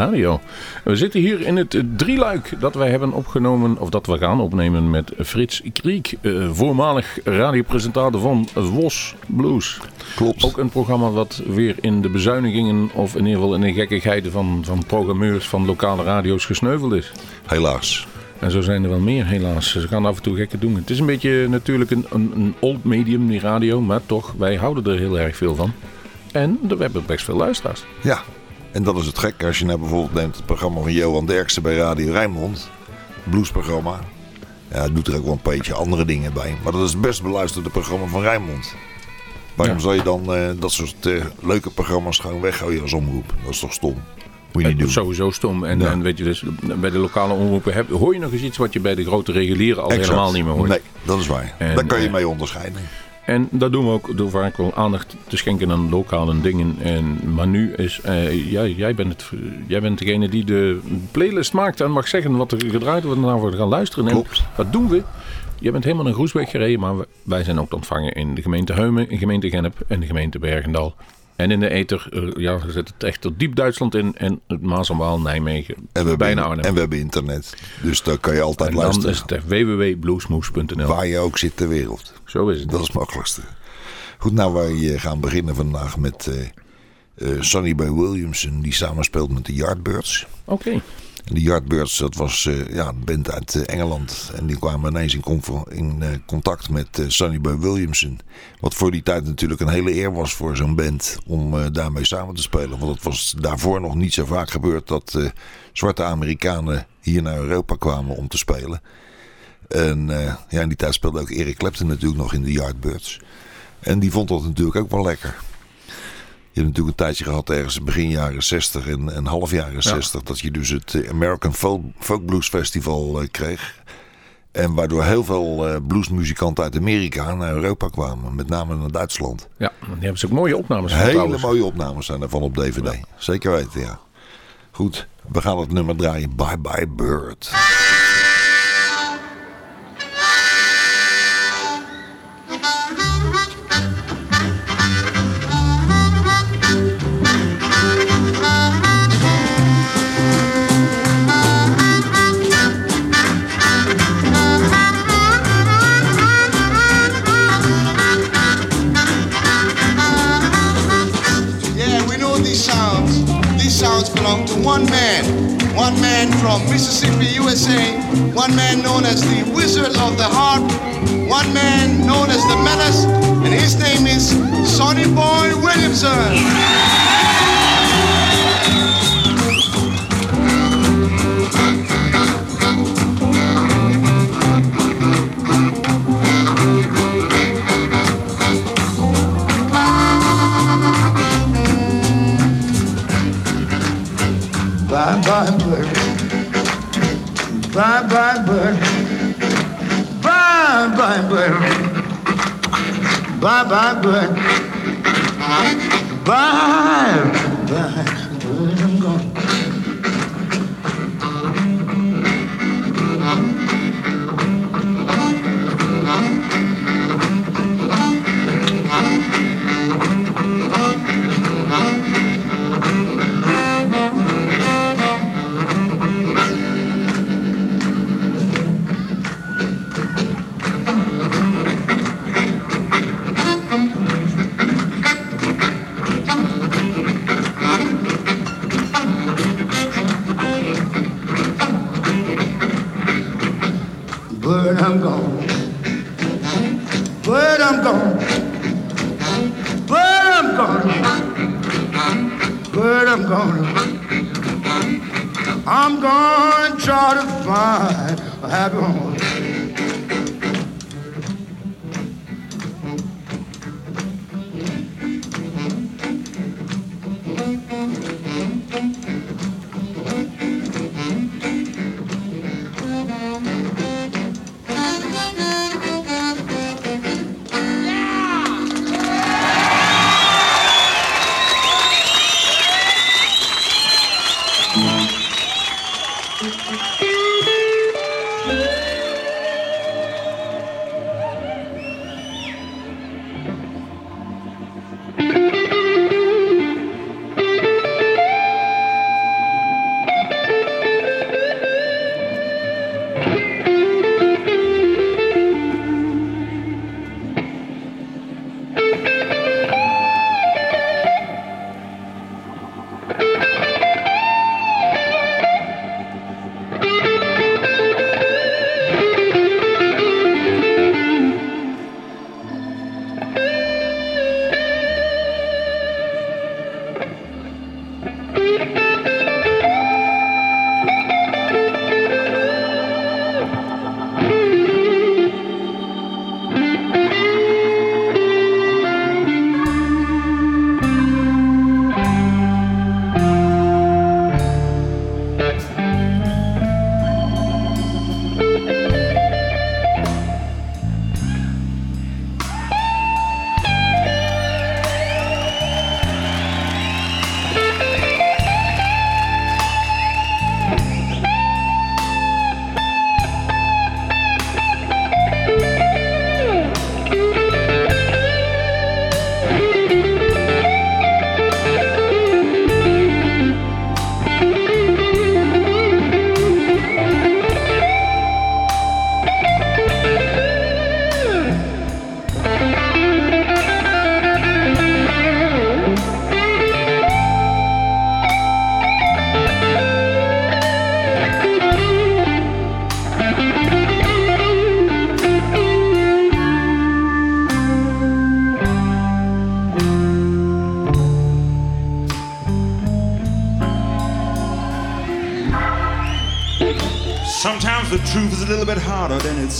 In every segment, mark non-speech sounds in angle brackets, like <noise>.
Radio. We zitten hier in het drieluik dat wij hebben opgenomen, of dat we gaan opnemen met Frits Kriek, eh, voormalig radiopresentator van Wos Blues. Klopt. Ook een programma wat weer in de bezuinigingen, of in ieder geval in de gekkigheden van, van programmeurs van lokale radio's gesneuveld is. Helaas. En zo zijn er wel meer, helaas. Ze gaan af en toe gekke doen. Het is een beetje natuurlijk een, een, een old medium, die radio. Maar toch, wij houden er heel erg veel van. En we hebben best veel luisteraars. Ja, en dat is het gek. Als je nou bijvoorbeeld neemt het programma van Johan Derksen bij Radio Rijnmond. Bluesprogramma. Ja, doet er ook wel een beetje andere dingen bij. Maar dat is het best beluisterde programma van Rijnmond. Waarom Ja. zou je dan eh, dat soort eh, leuke programma's gewoon weggooien als omroep? Dat is toch stom? Moet je niet Eh, doen. Sowieso stom. En, Ja. en weet je, dus bij de lokale omroepen heb, hoor je nog eens iets wat je bij de grote regulieren al Exact. helemaal niet meer hoort. Nee, dat is waar. En, Daar kan je mee onderscheiden. En dat doen we ook door vaak wel aandacht te schenken aan lokale dingen. En, maar nu is, eh, jij, jij, bent het, jij bent degene die de playlist maakt en mag zeggen wat er gedraaid wordt en daarvoor gaan luisteren. En wat doen we? Je bent helemaal naar Groesbeek gereden, maar wij zijn ook te ontvangen in de gemeente Heumen, in de gemeente Gennep en de gemeente Bergendal. En in de ether, eh, ja, we zitten het echt tot diep Duitsland in en het Maas en Waal, Nijmegen, En we, hebben, bijna Arnhem. en we hebben internet. Dus daar kan je altijd En dan luisteren. is het www.bluesmoes.nl. Waar je ook zit ter wereld. Zo is het. Dat is het makkelijkste. Goed, nou wij eh, gaan beginnen vandaag met eh, eh, Sonny Boy Williamson. Die samenspeelt met de Yardbirds. Oké. De Yardbirds, dat was eh, ja, een band uit eh, Engeland. En die kwamen ineens in, eh, contact met Sonny Boy Williamson. Wat voor die tijd natuurlijk een hele eer was voor zo'n band om daarmee samen te spelen. Want het was daarvoor nog niet zo vaak gebeurd dat zwarte Amerikanen hier naar Europa kwamen om te spelen. En ja, in die tijd speelde ook Eric Clapton natuurlijk nog in de Yardbirds. En die vond dat natuurlijk ook wel lekker. Je hebt natuurlijk een tijdje gehad ergens begin jaren 60 en, en half jaren 60 dat je dus het eh, American Folk, Folk Blues Festival eh, kreeg. En waardoor heel veel eh, bluesmuzikanten uit Amerika naar Europa kwamen, met name naar Duitsland. Ja, die hebben ze ook mooie opnames van Hele trouwens. mooie opnames zijn ervan op DVD. Zeker weten, ja. Goed, we gaan het nummer draaien. Bye Bye Bird. One man from Mississippi, USA. One man known as the Wizard of the Harp. One man known as the Menace. And his name is Sonny Boy Williamson. Bye bye bird. Bye bye bird. Bye bye bird. Bye bye bird. Bye bye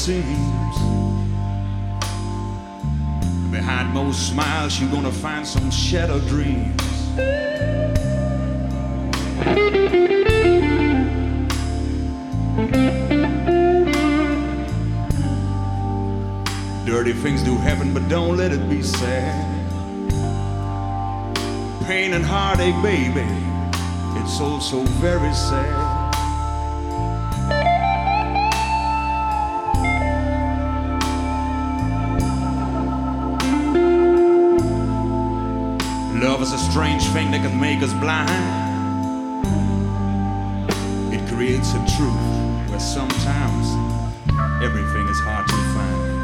seems. Behind most smiles, you're gonna find some shattered dreams. Dirty things do happen, but don't let it be sad. Pain and heartache, baby, it's also very sad. Love is a strange thing that can make us blind. It creates a truth where sometimes everything is hard to find.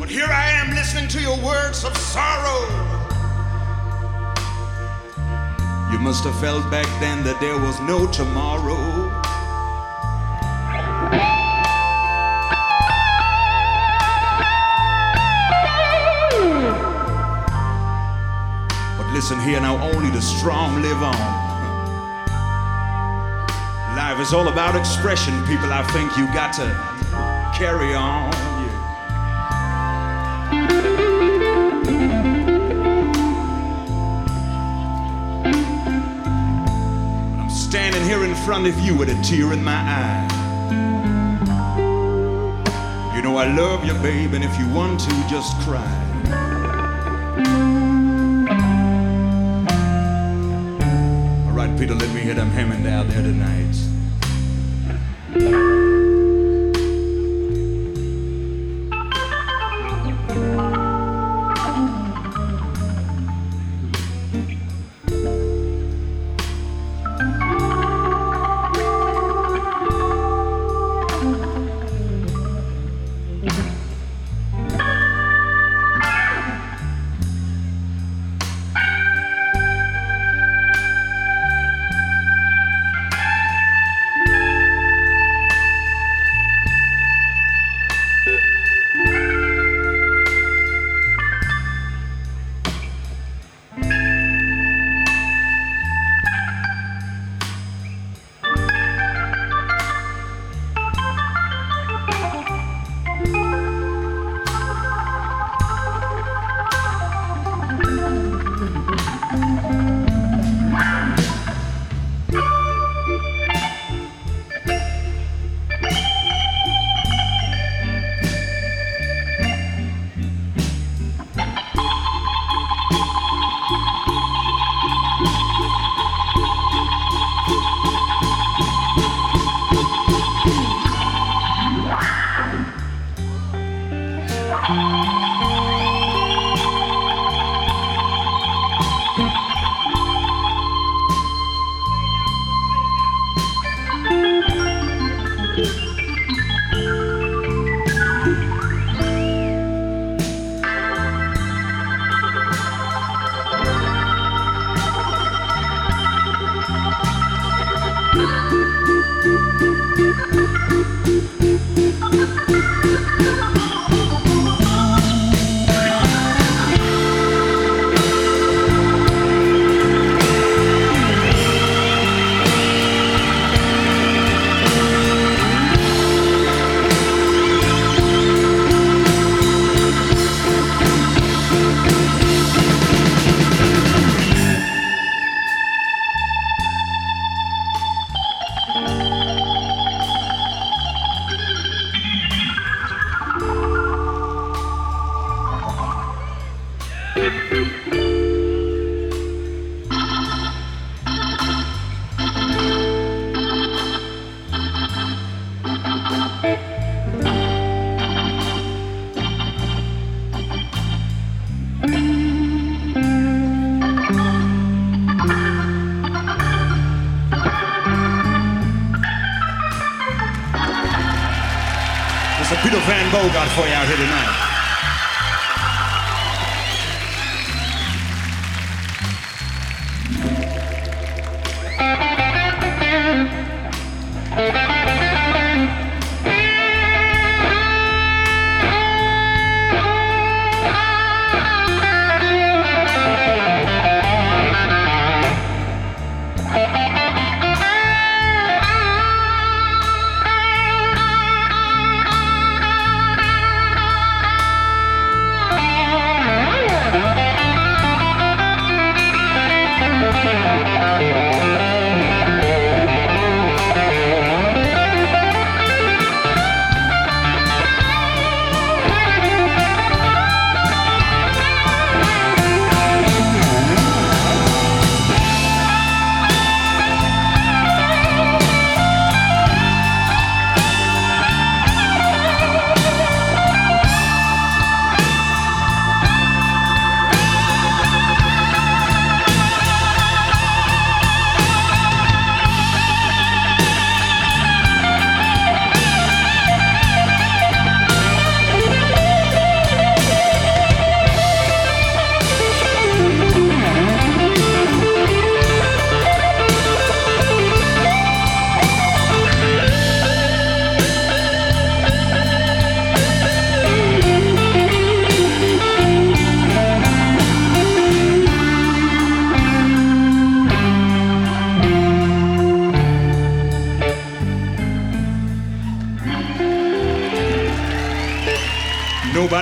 But here I am listening to your words of sorrow. You must have felt back then that there was no tomorrow. Listen here now, only the strong live on. Life is all about expression, people. I think you got to carry on. I'm standing here in front of you with a tear in my eye. You know I love you, babe, and if you want to, just cry. Peter, let me hear them Hammond out there tonight. Van Bogart for you out here tonight.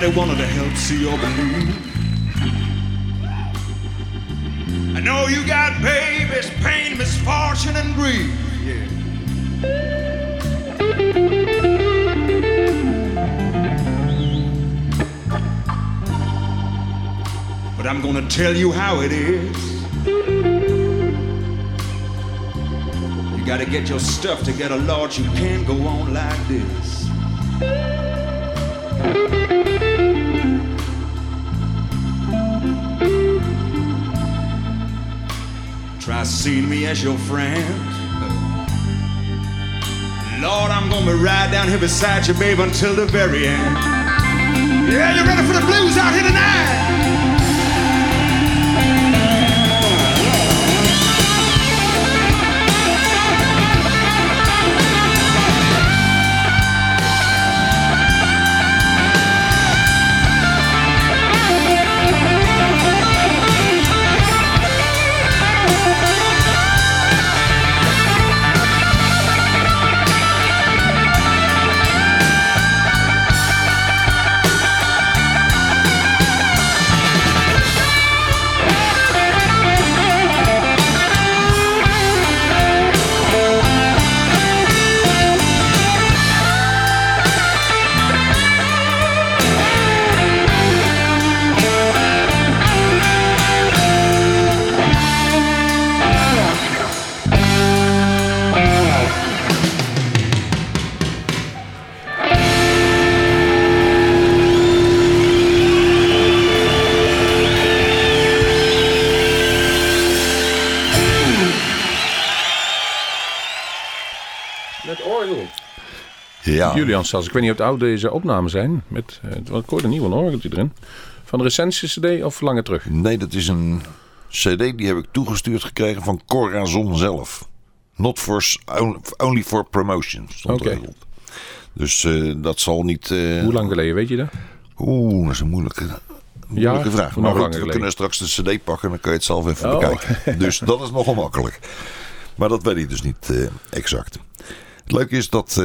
Nobody wanted to help see or believe. I know you got babies, pain, misfortune, and grief. Yeah. But I'm gonna tell you how it is. You gotta get your stuff together, Lord. You can't go on like this. Try seeing me as your friend. Lord, I'm gonna be right down here beside you, babe, until the very end. Yeah, you ready for the blues out here tonight? Ja, Julian Sas, ik weet niet of het oud deze opnamen zijn. Met, eh, ik hoorde een nieuwe orgeltje erin. Van de recensie cd of langer terug? nee, dat is een cd die heb ik toegestuurd gekregen van Corazon zelf. Not for, only for promotion stond Oké. erop. Dus eh, dat zal niet... eh, Hoe lang geleden, weet je dat? Oeh, dat is een moeilijke, moeilijke Ja, vraag. Maar goed, we kunnen straks de cd pakken en dan kan je het zelf even Oh. bekijken. <laughs> Dus dat is nogal makkelijk. Maar dat weet ik dus niet exact. Het leuke is dat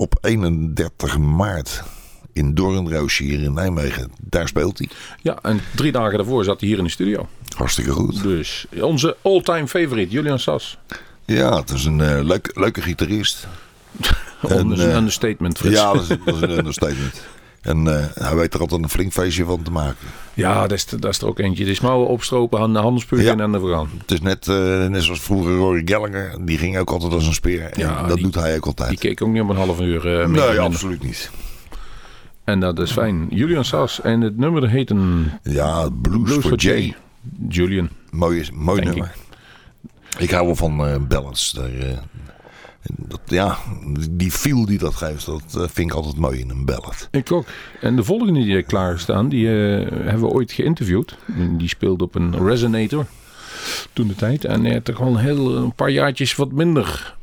op 31 maart in Doornroosje hier in Nijmegen, daar speelt hij. Ja, en drie dagen daarvoor zat hij hier in de studio. Hartstikke goed. Dus onze all-time favorite, Julian Sas. Ja, het is een leuk, leuke gitarist. <laughs> En, Dat is een eh, understatement, Frits. Ja, dat is, dat is een understatement. <laughs> En eh, hij weet er altijd een flink feestje van te maken. Ja, dat is, dat is er ook eentje. Is mouwen opstropen, handen, handspugen Ja. en aan de gaan. Het is net, eh, net zoals vroeger Rory Gallagher. Die ging ook altijd als een speer. En Ja, dat die- doet hij ook altijd. Die keek ook niet op een half uur. eh, meer of nee, absoluut niet. En dat is fijn. Julian Sas. En het nummer heet een Ja, Blues, Blues for Jay. Jay. Julian. Mooi, mooi Denk nummer. Ik. hou wel van eh ballads. Daar, dat, ja, die feel die dat geeft, dat eh, vind ik altijd mooi in een ballad. Ik ook. En de volgende die klaar staan, die eh, hebben we ooit geïnterviewd. Die speelde op een resonator toen de tijd. En hij toch wel een, heel, een paar jaartjes wat minder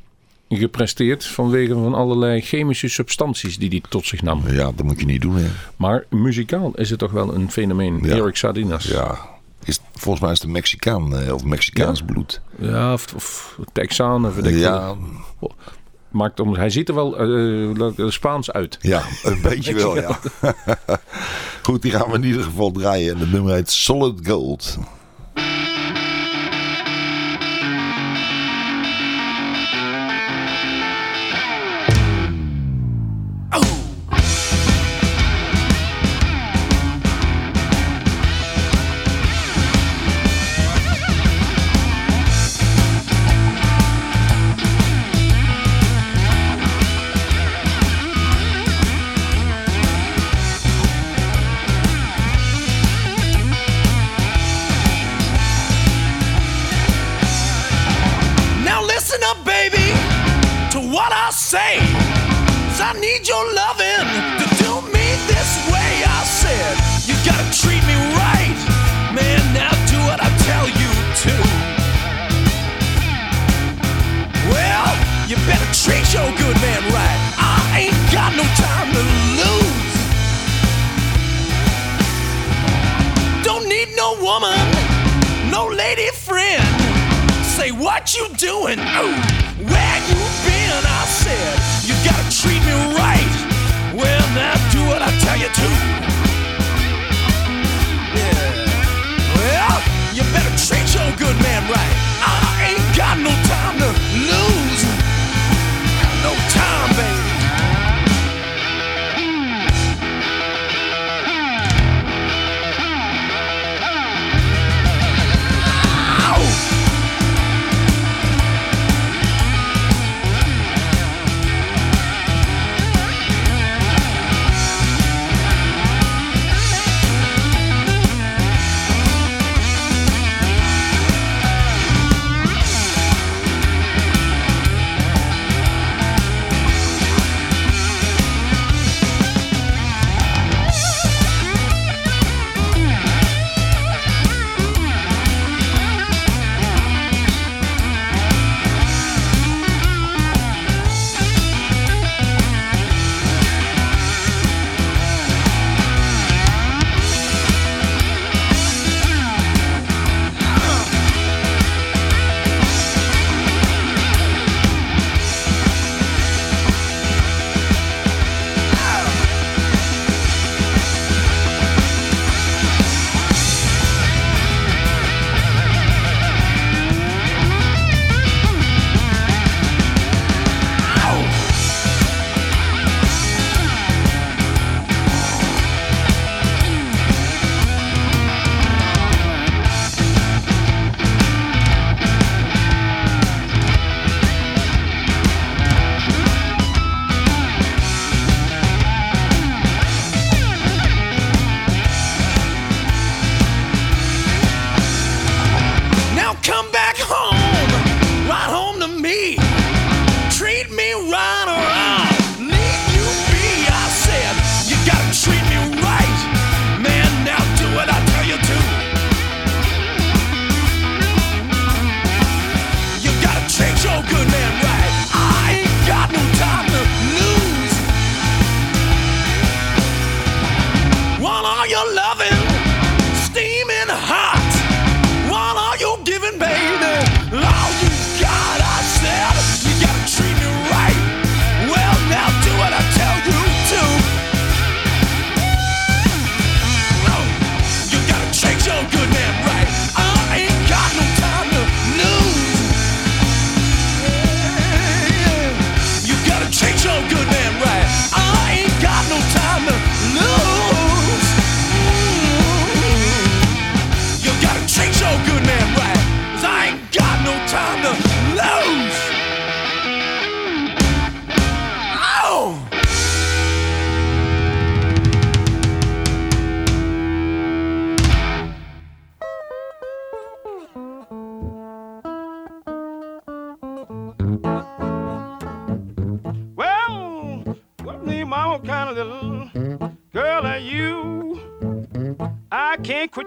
gepresteerd vanwege van allerlei chemische substanties die hij tot zich nam. Ja, dat moet je niet doen. Hè. Maar muzikaal is het toch wel een fenomeen. Ja. Erik Sardinas. Ja, is, volgens mij is het een Mexicaan eh, of Mexicaans bloed. Ja, of, of Texaan. Of ik Ja. Maakt om, hij ziet er wel eh, Spaans uit. ja, een beetje wel, <laughs> ja. <laughs> Goed, die gaan we in ieder geval draaien. En het nummer heet Solid Gold.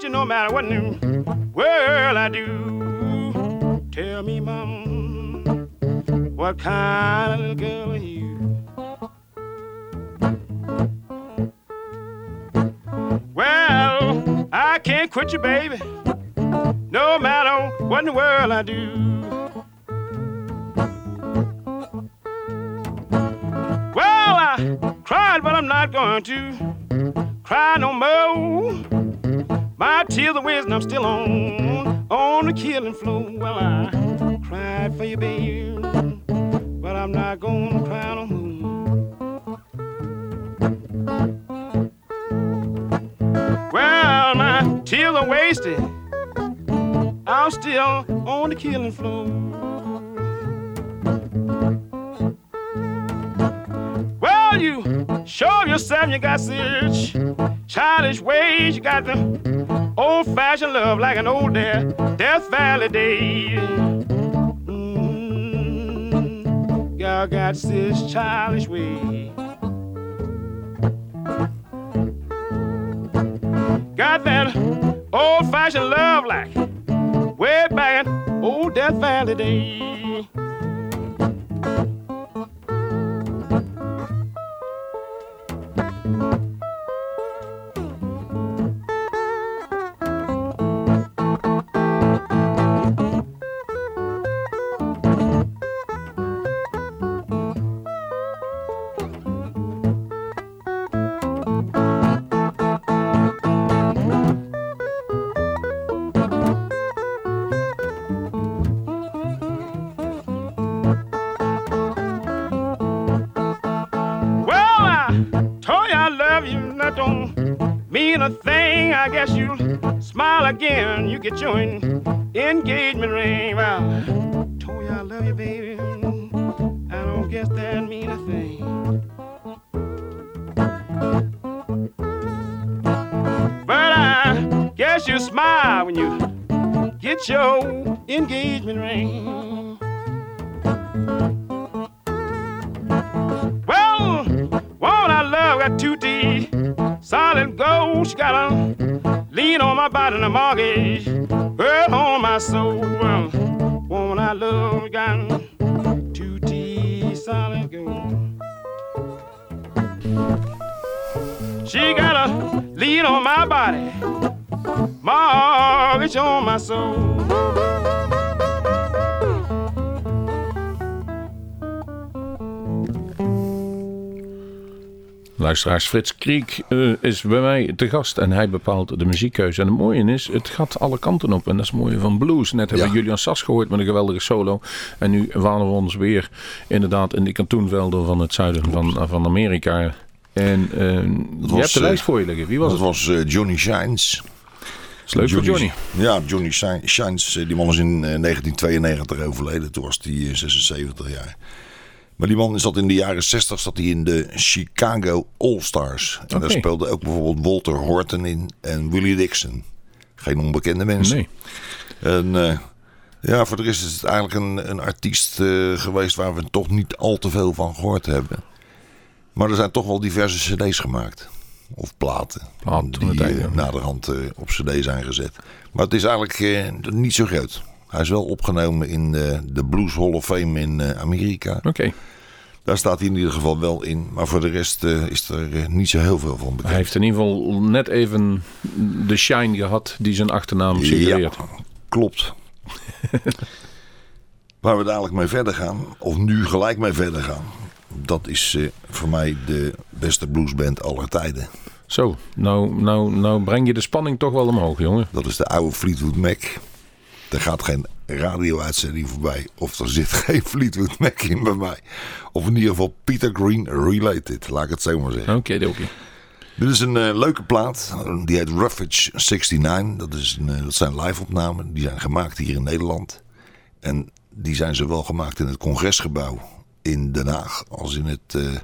You no matter what new world I do. Tell me, Mom, what kind of little girl are you? Well, I can't quit you, baby, no matter what in the world I do. Well, I cried, but I'm not going to cry no more. My tears are wasting, I'm still on, on the killing floor. Well, I cried for you, baby, but I'm not gonna cry no more. Well, my tears are wasted, I'm still on the killing floor. Well, you show yourself you got such childish ways. You got the old fashioned love like an old death, Death Valley day. Mm, y'all got such childish ways. Got that old fashioned love like way back in old Death Valley day. join. Soul. Luisteraars, Frits Kriek eh, is bij mij te gast en hij bepaalt de muziekkeuze. En het mooie is, het gaat alle kanten op. En dat is het mooie van blues. Net hebben we Ja. Julian Sas gehoord met een geweldige solo. En nu waren we ons weer inderdaad in die kantoenvelden van het zuiden van, van Amerika. En eh, je was, hebt de eh, lijst voor je liggen. Wie was Dat het? was Johnny Shines. Is leuk voor Johnny. Ja, Johnny Shi- Shines. eh, Die man is in eh, 1992 overleden. Toen was hij eh, 76 jaar. Maar die man zat in de jaren 60 zat hij in de Chicago All-Stars. En daar speelde ook bijvoorbeeld Walter Horton in en Willie Dixon. Geen onbekende mensen. Nee. En eh, ja, voor de rest is het eigenlijk een, een artiest eh, geweest waar we toch niet al te veel van gehoord hebben. Maar er zijn toch wel diverse cd's gemaakt. Of platen. De die tijd, eh, naderhand eh, op cd zijn gezet. Maar het is eigenlijk eh, niet zo groot. Hij is wel opgenomen in de Blues Hall of Fame in Amerika. Oké. Daar staat hij in ieder geval wel in. Maar voor de rest is er niet zo heel veel van bekend. Hij heeft in ieder geval net even de shine gehad die zijn achternaam suggereert. Ja, klopt. <laughs> Waar we dadelijk mee verder gaan, of nu gelijk mee verder gaan, dat is eh, voor mij de beste bluesband aller tijden. Zo, nou, nou, nou breng je de spanning toch wel omhoog, jongen. Dat is de oude Fleetwood Mac. Er gaat geen radio-uitzending voorbij, of er zit <laughs> geen Fleetwood Mac in bij mij. Of in ieder geval Peter Green related, laat ik het zo maar zeggen. Oké, oké. Dit is een eh, leuke plaat. Die heet Roughage 69. Dat, is een, eh, dat zijn live-opnamen. Die zijn gemaakt hier in Nederland. En die zijn zowel gemaakt in het congresgebouw in Den Haag als in het eh,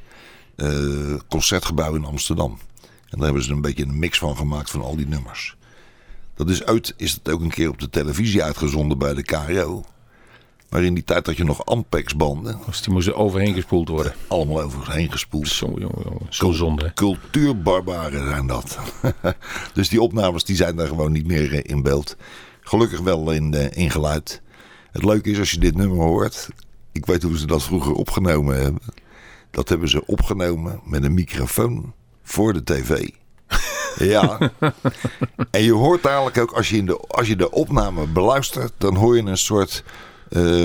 eh, concertgebouw in Amsterdam. En daar hebben ze een beetje een mix van gemaakt van al die nummers. Dat is uit, is het ook een keer op de televisie uitgezonden bij de KRO. Maar in die tijd had je nog Ampex-banden. Dus die moesten overheen gespoeld worden. Allemaal overheen gespoeld. Zo, jongen, jongen. Zo zonde. Cultuurbarbaren zijn dat. <laughs> dus die opnames die zijn daar gewoon niet meer eh, in beeld. Gelukkig wel in, in geluid. Het leuke is als je dit nummer hoort. Ik weet hoe ze dat vroeger opgenomen hebben. Dat hebben ze opgenomen met een microfoon voor de tv. <laughs> Ja. En je hoort eigenlijk ook als je, in de, als je de opname beluistert, dan hoor je een soort. eh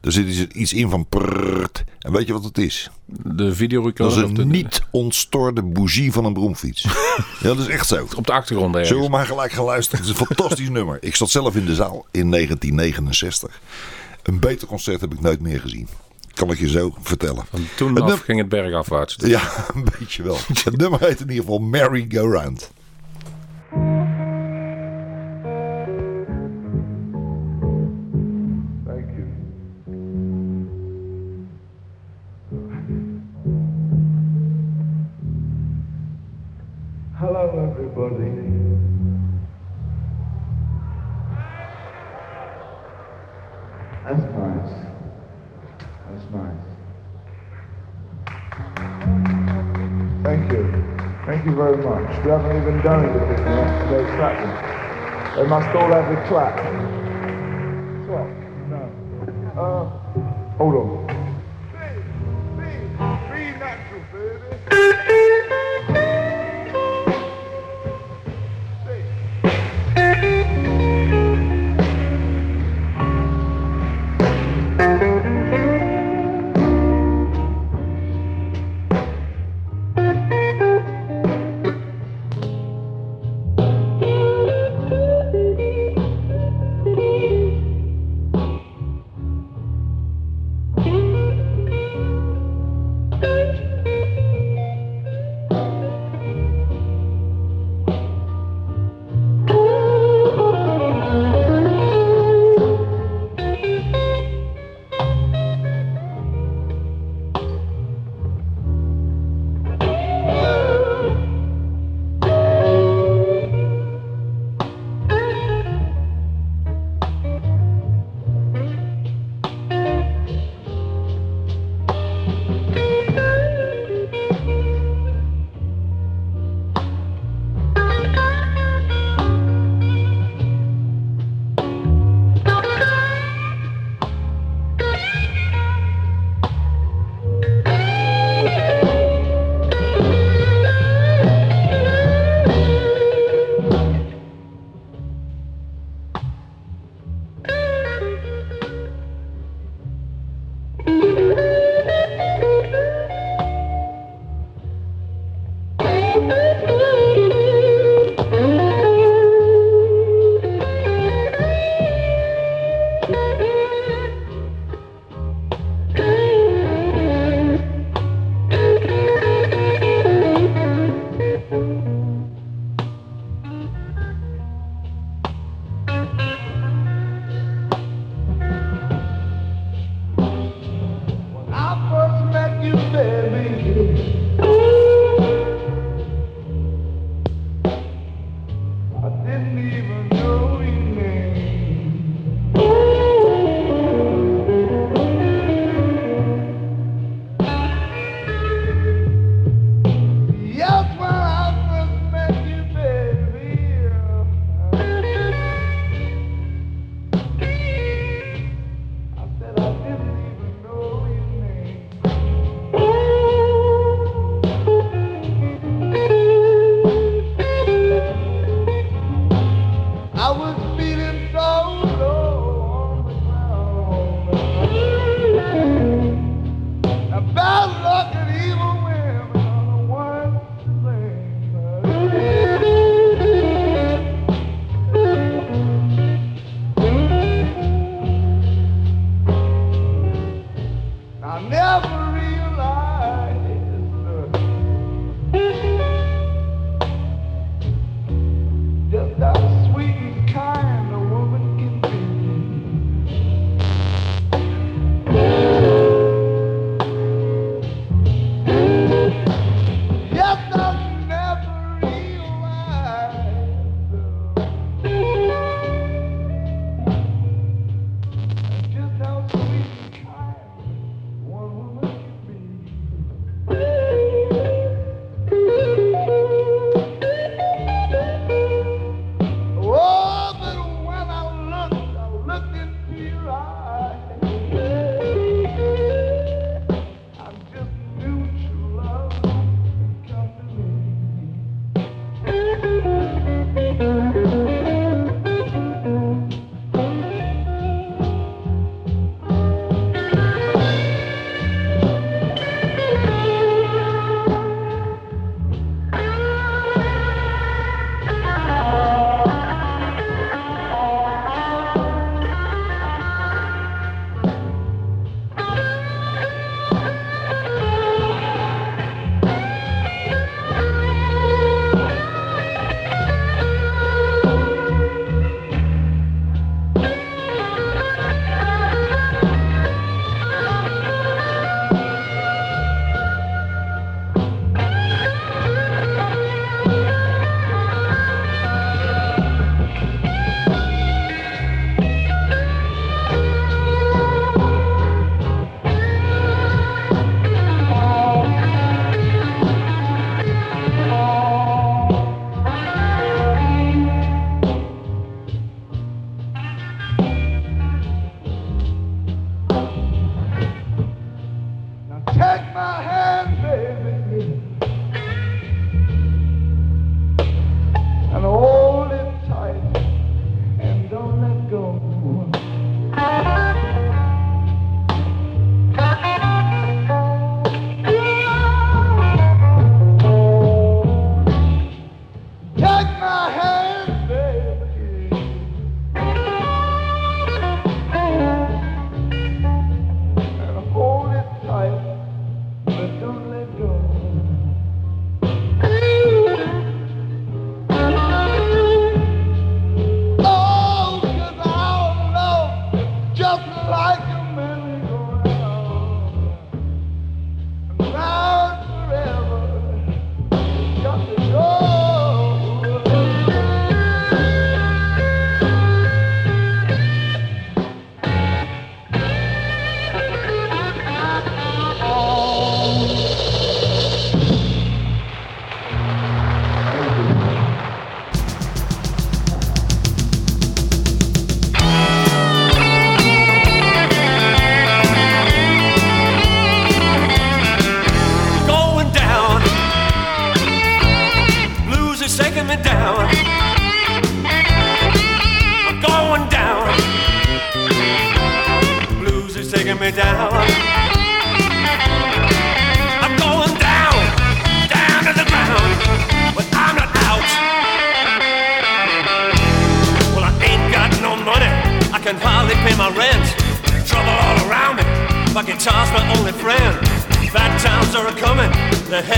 er zit iets- in van prrrt. En weet je wat het is? De Dat is videorecorder of de, een niet ontstoorde bougie van een bromfiets. <laughs> ja, dat is echt zo. op de achtergrond ergens. Zullen we maar gelijk gaan luisteren? Het is een fantastisch <laughs> nummer. Ik zat zelf in de zaal in 1969. Een beter concert heb ik nooit meer gezien. Kan ik je zo vertellen. Van toen Het af ging het bergafwaarts. Ja, <laughs> een beetje wel. Het nummer heet in ieder geval Merry Go Round. We haven't even done it with yesterday's clapping. They must all have a clap. Clap? No. Uh, hold on.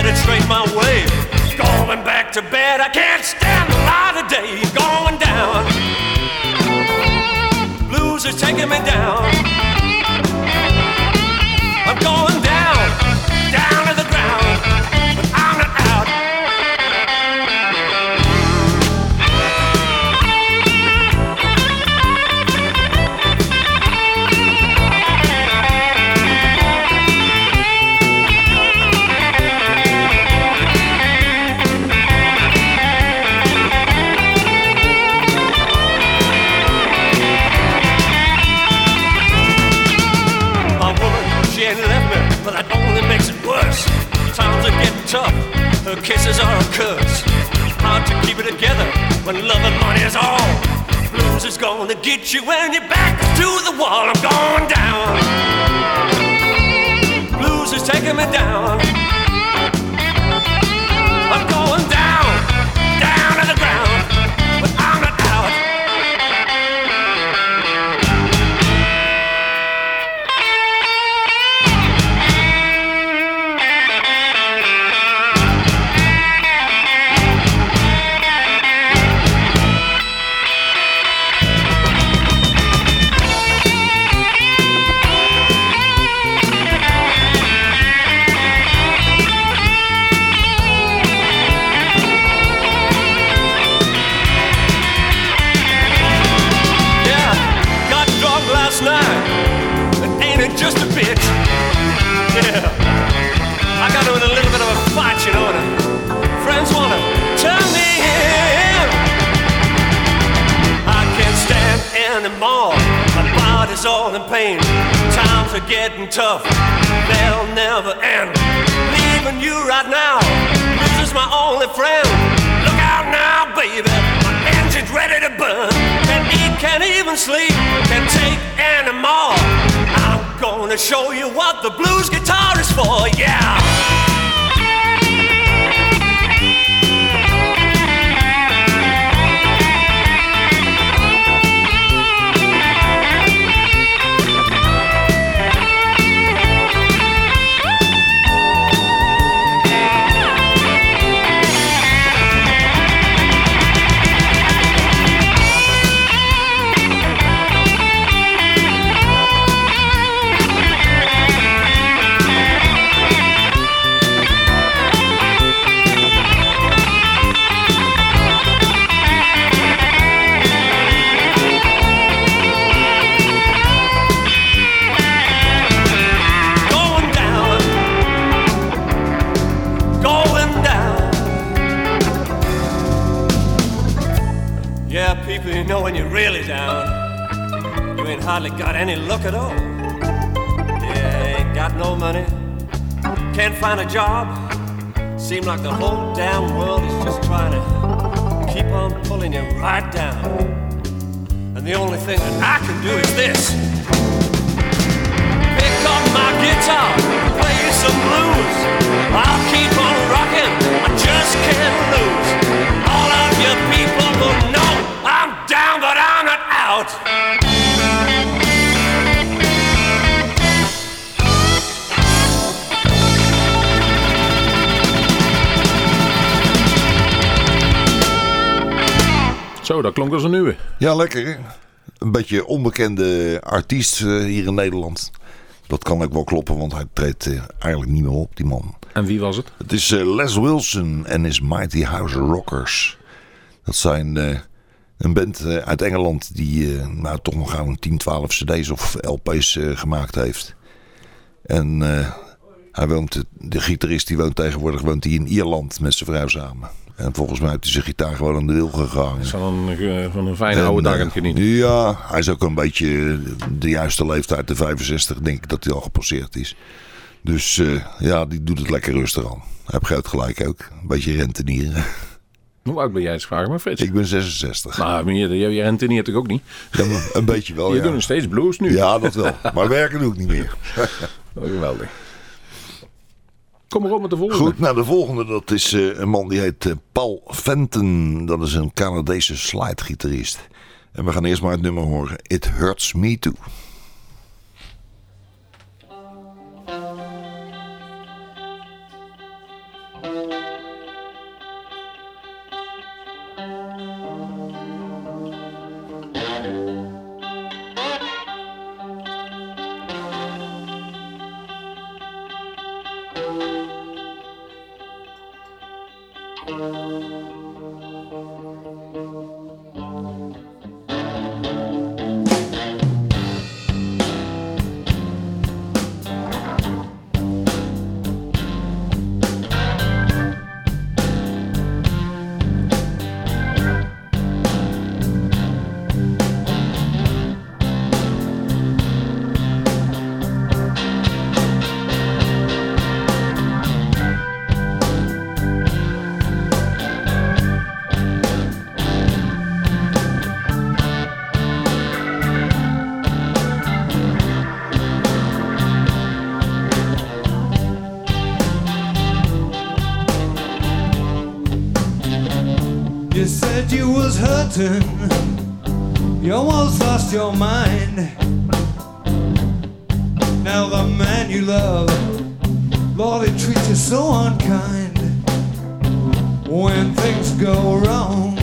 Headed straight my way. Going back to bed, I can't stand the light of day. Going down, blues is taking me down. I'm going kisses are a curse. Hard to keep it together when love and money is all. Blues is gonna get you when you're back to the wall. I'm going down. Blues is taking me down. Getting tough. They'll never end. Leaving you right now. This is my only friend. Look out now, baby. My engine's ready to burn. Can't eat, can't even sleep. Can't take anymore. I'm gonna show you what the blues guitar is for. Yeah. Ain't hardly got any luck at all. Yeah, ain't got no money, can't find a job. Seem like the whole damn world is just trying to keep on pulling you right down. And the only thing that I can do is this pick up my guitar, play some blues. I'll keep on rocking, I just can't lose. All of you people will know I'm down, but I'm not out. Zo, dat klonk als een nieuwe. Ja, lekker hè? Een beetje onbekende artiest eh, hier in Nederland. Dat kan ook wel kloppen, want hij treedt eh, eigenlijk niet meer op, die man. En wie was het? Het is eh, Les Wilson en his Mighty House Rockers. Dat zijn een band uit Engeland die nou, toch nog gauw een 10, 12 cd's of LP's gemaakt heeft. En hij woont, de gitarist die woont tegenwoordig woont hij in Ierland met zijn vrouw samen. En volgens mij heeft hij zijn gitaar gewoon aan de wil gegaan. Van een, eh, van een fijne oude dag eh, aan het genieten. Ja, hij is ook een beetje de juiste leeftijd, de 65, denk ik dat hij al gepasseerd is. Dus eh, ja, die doet het lekker rustig aan. Hij heeft groot gelijk ook. Een beetje rentenieren. <laughs> Hoe oud ben jij eens vraag maar Frits? ik ben 66. Maar meer, je, renteniert toch ook niet? Ja, een beetje wel, je ja. doet nog steeds blues nu. Ja, dat wel. Maar werken doe ik niet meer. <laughs> Oh, geweldig. Kom maar op met de volgende. Goed, nou de volgende dat is eh, een man die heet eh, Paul Fenton. Dat is een Canadese slidegitarist. En we gaan eerst maar het nummer horen. It Hurts Me Too. You almost lost your mind. Now the man you love, Lord, he treats you so unkind. When things go wrong,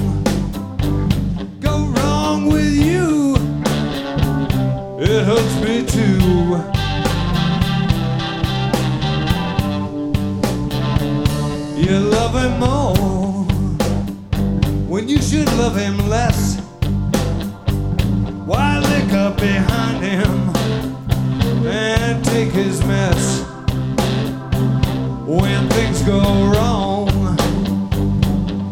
go wrong with you. It hurts me too. You love him more when you should love him less. Why lick up behind him and take his mess? When things go wrong,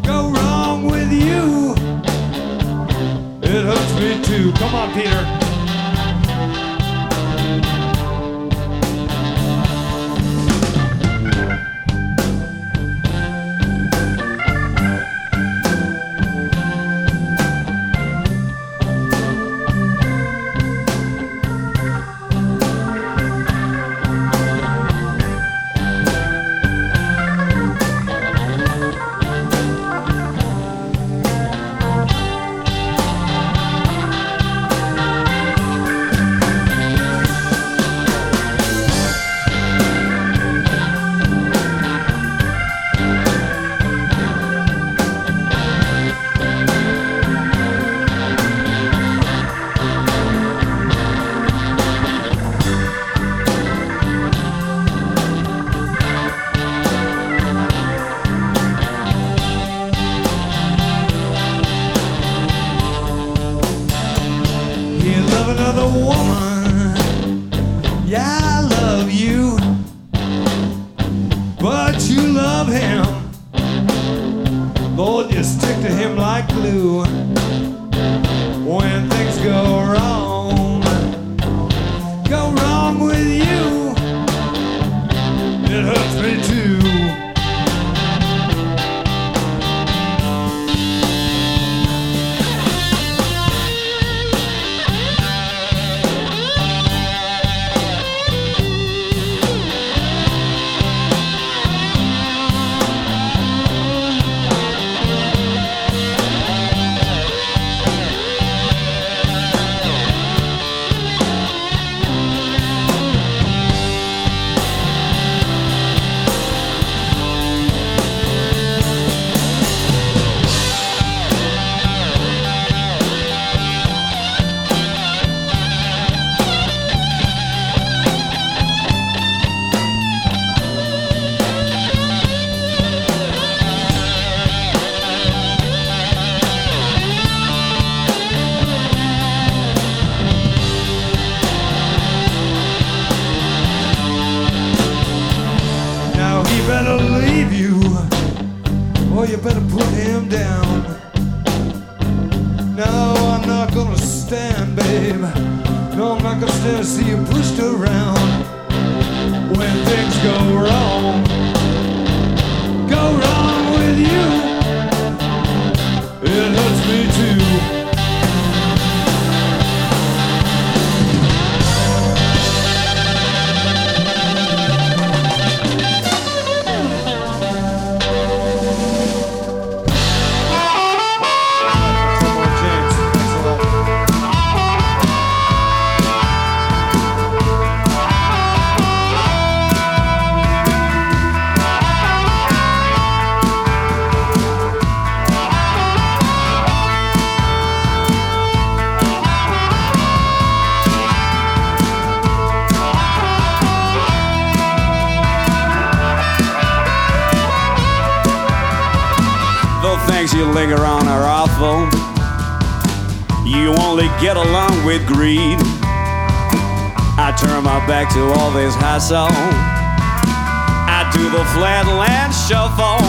go wrong with you. It hurts me too. Come on, Peter. Back to all this hassle. I do the flatland shuffle.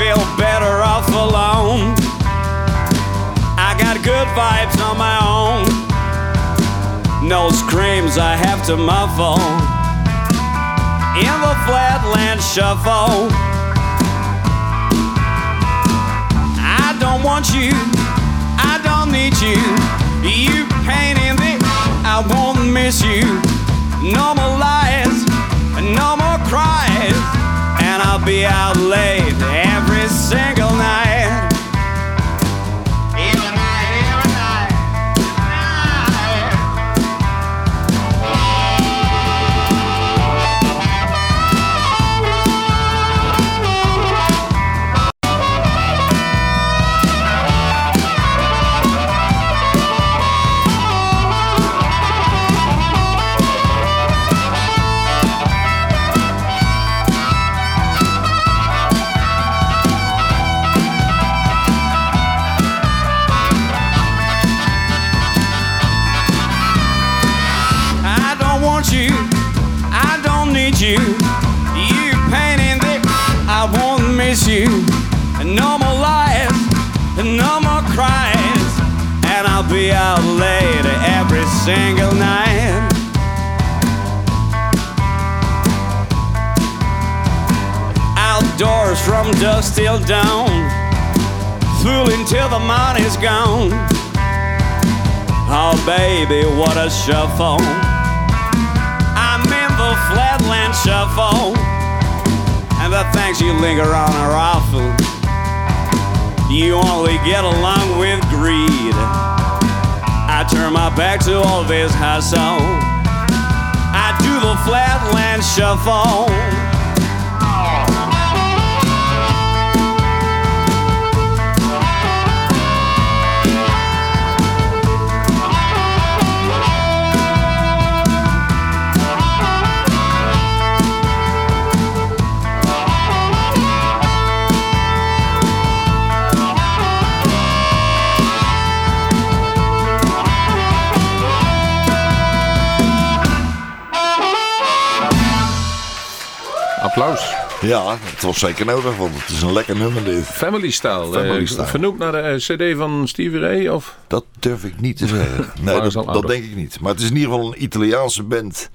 Feel better off alone. I got good vibes on my own. No screams I have to muffle. In the flatland shuffle. I don't want you. I don't need you. You pain in the I won't miss you. No more lies, no more cries, and I'll be out late every single night. You. No more lies, no more cries, and I'll be out late every single night. Outdoors from dusk till dawn, fooling till the money's gone. Oh, baby, what a shuffle. I'm in the flatland shuffle. The things you linger on are awful. You only get along with greed. I turn my back to all this hustle. I do the flatland shuffle. Applaus. Ja, het was zeker nodig, want het is een lekker nummer dit. Family Style. Family eh, Style. vernoemd naar de eh, cd van Stevie Ray? Of? Dat durf ik niet te <laughs> zeggen. Nee, dat, denk ik niet. Maar het is in ieder geval een Italiaanse band.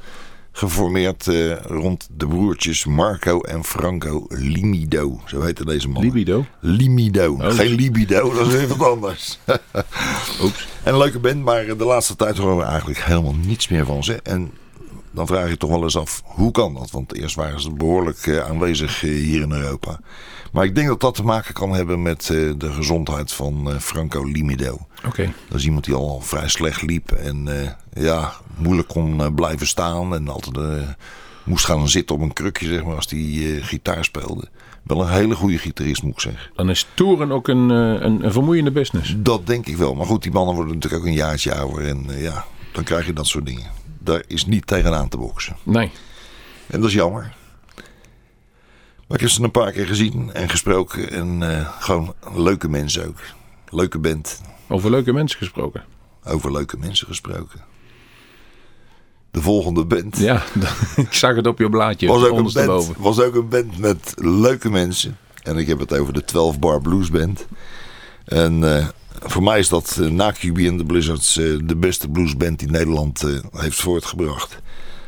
Geformeerd eh, rond de broertjes Marco en Franco Limido. Zo heette deze man. Libido. Limido. Oh. Geen libido, dat is weer wat anders. <laughs> Oeps. En een leuke band, maar de laatste tijd horen we eigenlijk helemaal niets meer van ze. En dan vraag je toch wel eens af, hoe kan dat? Want eerst waren ze behoorlijk eh, aanwezig eh, hier in Europa. Maar ik denk dat dat te maken kan hebben met eh, de gezondheid van Franco Limido. Oké. Dat is iemand die al vrij slecht liep en ja, moeilijk kon blijven staan. En altijd moest gaan zitten op een krukje, zeg maar, als hij eh, gitaar speelde. Wel een hele goede gitarist, moet ik zeggen. Dan is toeren ook een, een, een vermoeiende business. Dat denk ik wel. Maar goed, die mannen worden natuurlijk ook een jaartje ouder. En ja, dan krijg je dat soort dingen. Daar is niet tegenaan te boksen. Nee. En dat is jammer. Maar ik heb ze een paar keer gezien en gesproken. En eh, gewoon leuke mensen ook. Leuke band. Over leuke mensen gesproken. Over leuke mensen gesproken. De volgende band Ja, <laughs> ik zag het op je blaadje. was, ook een band, was ook een band met leuke mensen. En ik heb het over de 12 Bar Blues Band. En eh, voor mij is dat eh, na QB en de Blizzards eh, de beste bluesband die Nederland eh, heeft voortgebracht.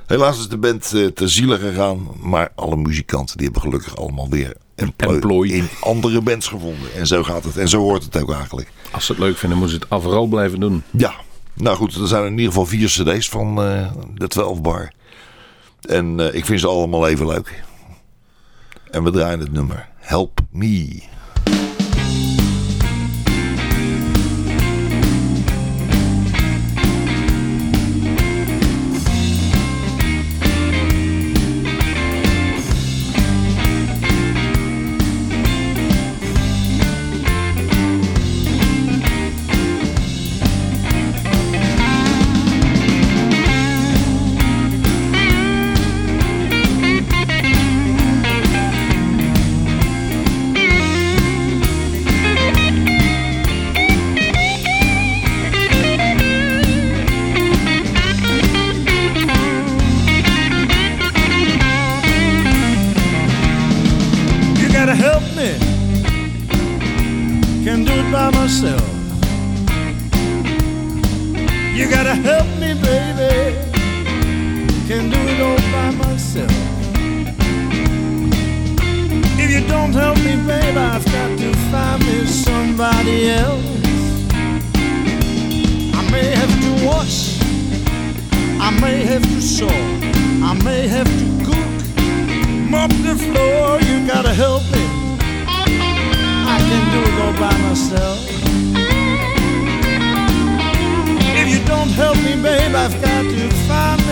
Helaas is de band ter ziele gegaan. Maar alle muzikanten die hebben gelukkig allemaal weer een plooi Employ. in andere bands gevonden. En zo gaat het. En zo hoort het ook eigenlijk. Als ze het leuk vinden, moeten ze het vooral blijven doen. Ja, nou goed, er zijn in ieder geval vier cd's van de 12 bar. En ik vind ze allemaal even leuk. En we draaien het nummer Help Me. You gotta help me, baby. Can't do it all by myself. If you don't help me, baby, I've got to find me somebody else. I may have to wash, I may have to sew, I may have to cook, mop the floor. You gotta help me. I can't do it all by myself. Help me, babe, I've got to find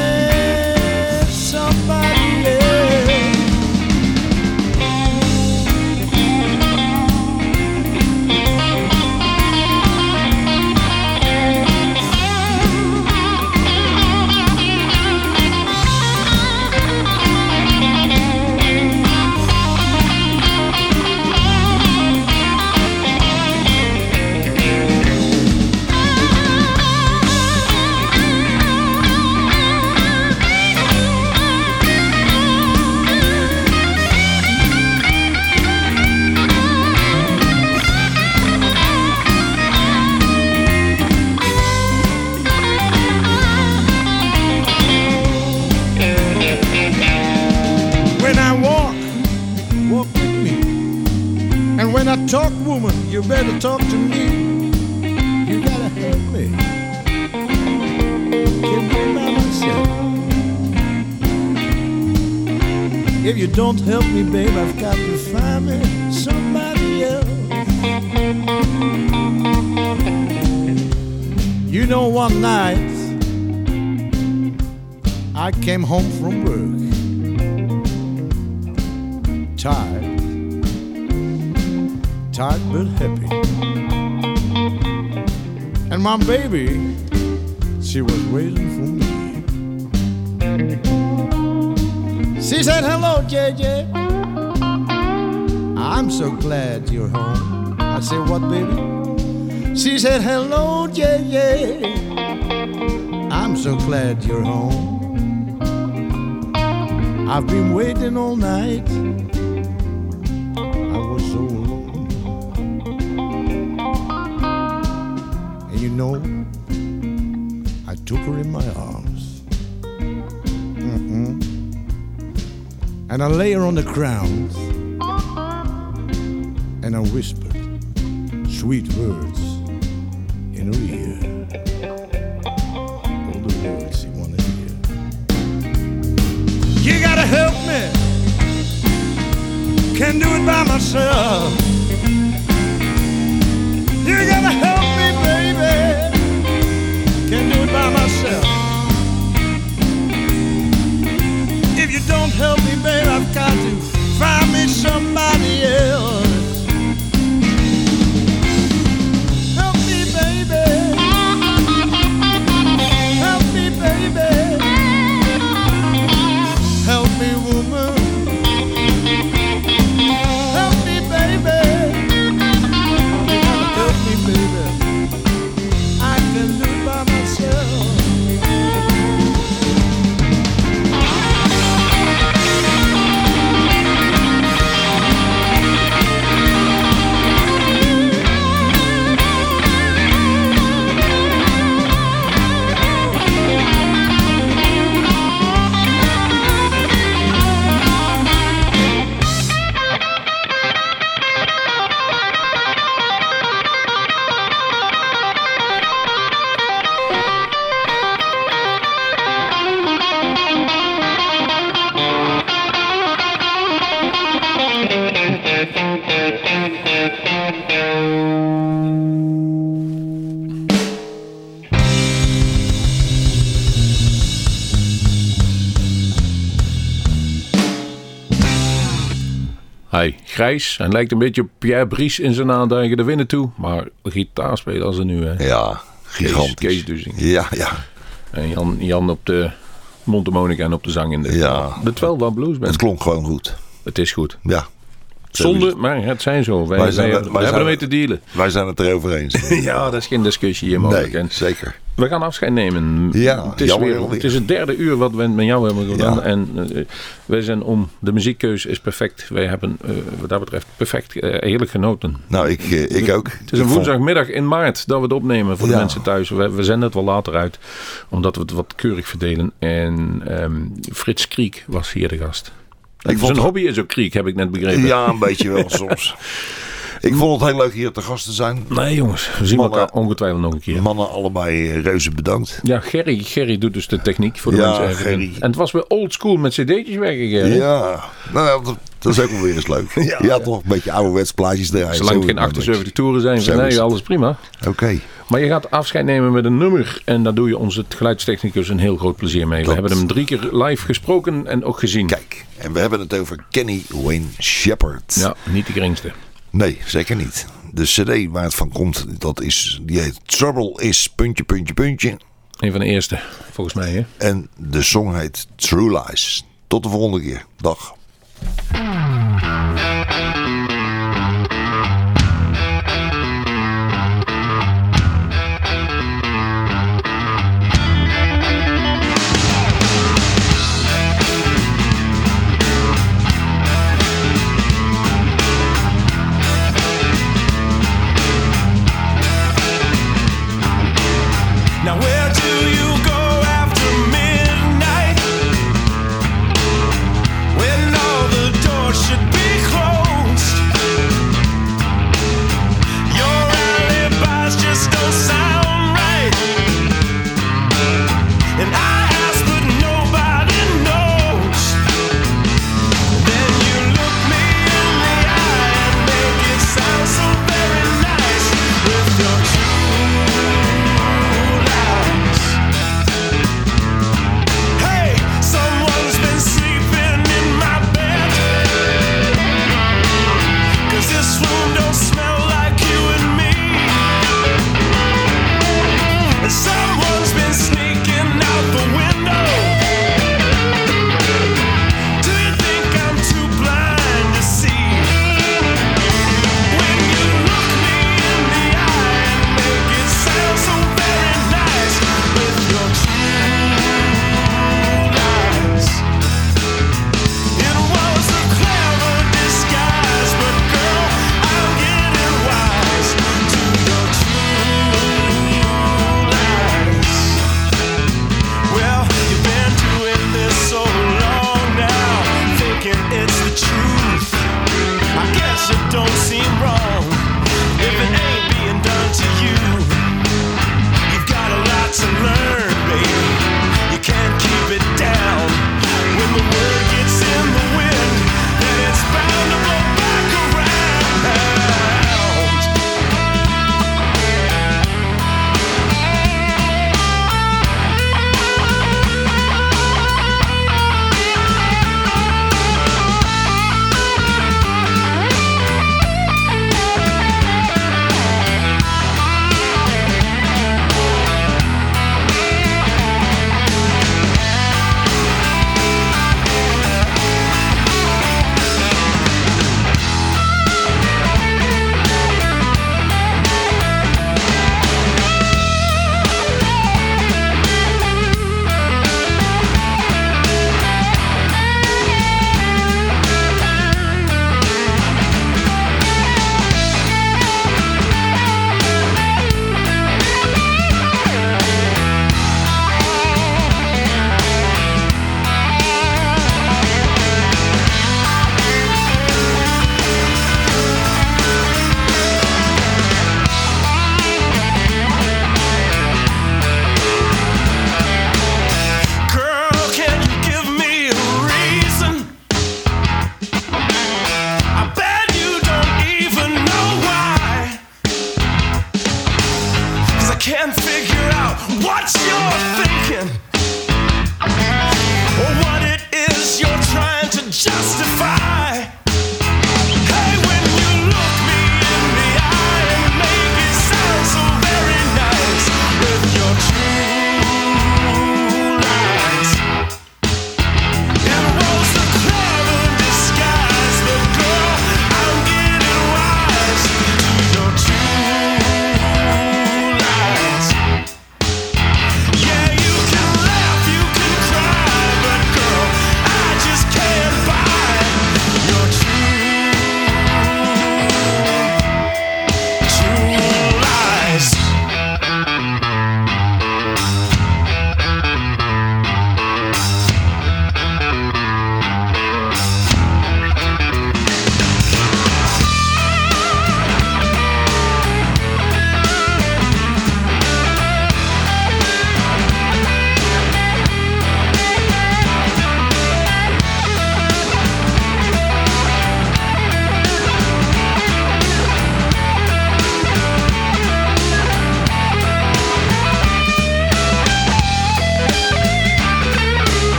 you better talk to me. You gotta help me. Can't it by myself. If you don't help me, babe, I've got to find me somebody else. <laughs> You know, one night I came home from work tired but happy. And my baby, she was waiting for me. She said, Hello, JJ. I'm so glad you're home. I said, What, baby? She said, Hello, JJ. I'm so glad you're home. I've been waiting all night. Know, I took her in my arms. Mm-mm. And I lay her on the ground. And I whispered sweet words in her ear. All the words she wanted to hear. You gotta help me can't do it by myself. Help me, baby, I've got to find me somebody else. Grijs en lijkt een beetje op Pierre Bries in zijn aanduigen de winnen toe. Maar gitaar spelen als ze nu. Hè. Ja, gigantisch. Kees. Ja, ja. En Jan, Jan op de mondharmonica en op de zang in de, Ja. de 12 Blues Blues Het klonk gewoon goed. Het is goed. Ja. Zonde, maar het zijn zo. Wij, Wij zijn wij- hebben er- ermee te dealen. Wij zijn het erover eens. <laughs> Ja, dat is geen discussie hier mogelijk. nee, zeker. We gaan afscheid nemen. Ja, het is, jammer weer, het is het derde uur wat we met jou hebben gedaan. Ja. En eh, wij zijn om. De muziekkeuze is perfect. Wij hebben eh, wat dat betreft perfect eh, heerlijk genoten. Nou, ik, ik ook. Het is een woensdagmiddag in maart dat we het opnemen voor de mensen thuis. We, we zenden het wel later uit, omdat we het wat keurig verdelen. En ehm, Frits Kriek was hier de gast. Ik vond Zijn hobby is ook Kriek, heb ik net begrepen. Ja, een beetje wel soms. <laughs> Ik vond het heel leuk hier te gast te zijn. Nee jongens, we zien Mannen- elkaar ongetwijfeld nog een keer. Mannen allebei eh, reuze bedankt. Ja, Gerry, Gerry doet dus de techniek voor de Ja, mensen. Gerry. En het was weer old school met cd'tjes Gerry. Ja, nou ja, dat, dat is ook wel weer eens leuk. <laughs> ja, toch een beetje ouderwets plaatjes draaien. Zolang het geen maar 78 toeren zijn, Zo nee, het. alles prima. Oké. Maar je gaat afscheid nemen met een nummer. En daar doe je onze geluidstechnicus een heel groot plezier mee. We hebben hem drie keer live gesproken en ook gezien. Kijk, en we hebben het over Kenny Wayne Shepherd. Ja, niet de geringste. Nee, zeker niet. De cd waar het van komt, dat is, die heet Trouble is puntje, puntje, puntje. Een van de eerste, volgens mij. Hè? En de song heet True Lies. Tot de volgende keer. Dag.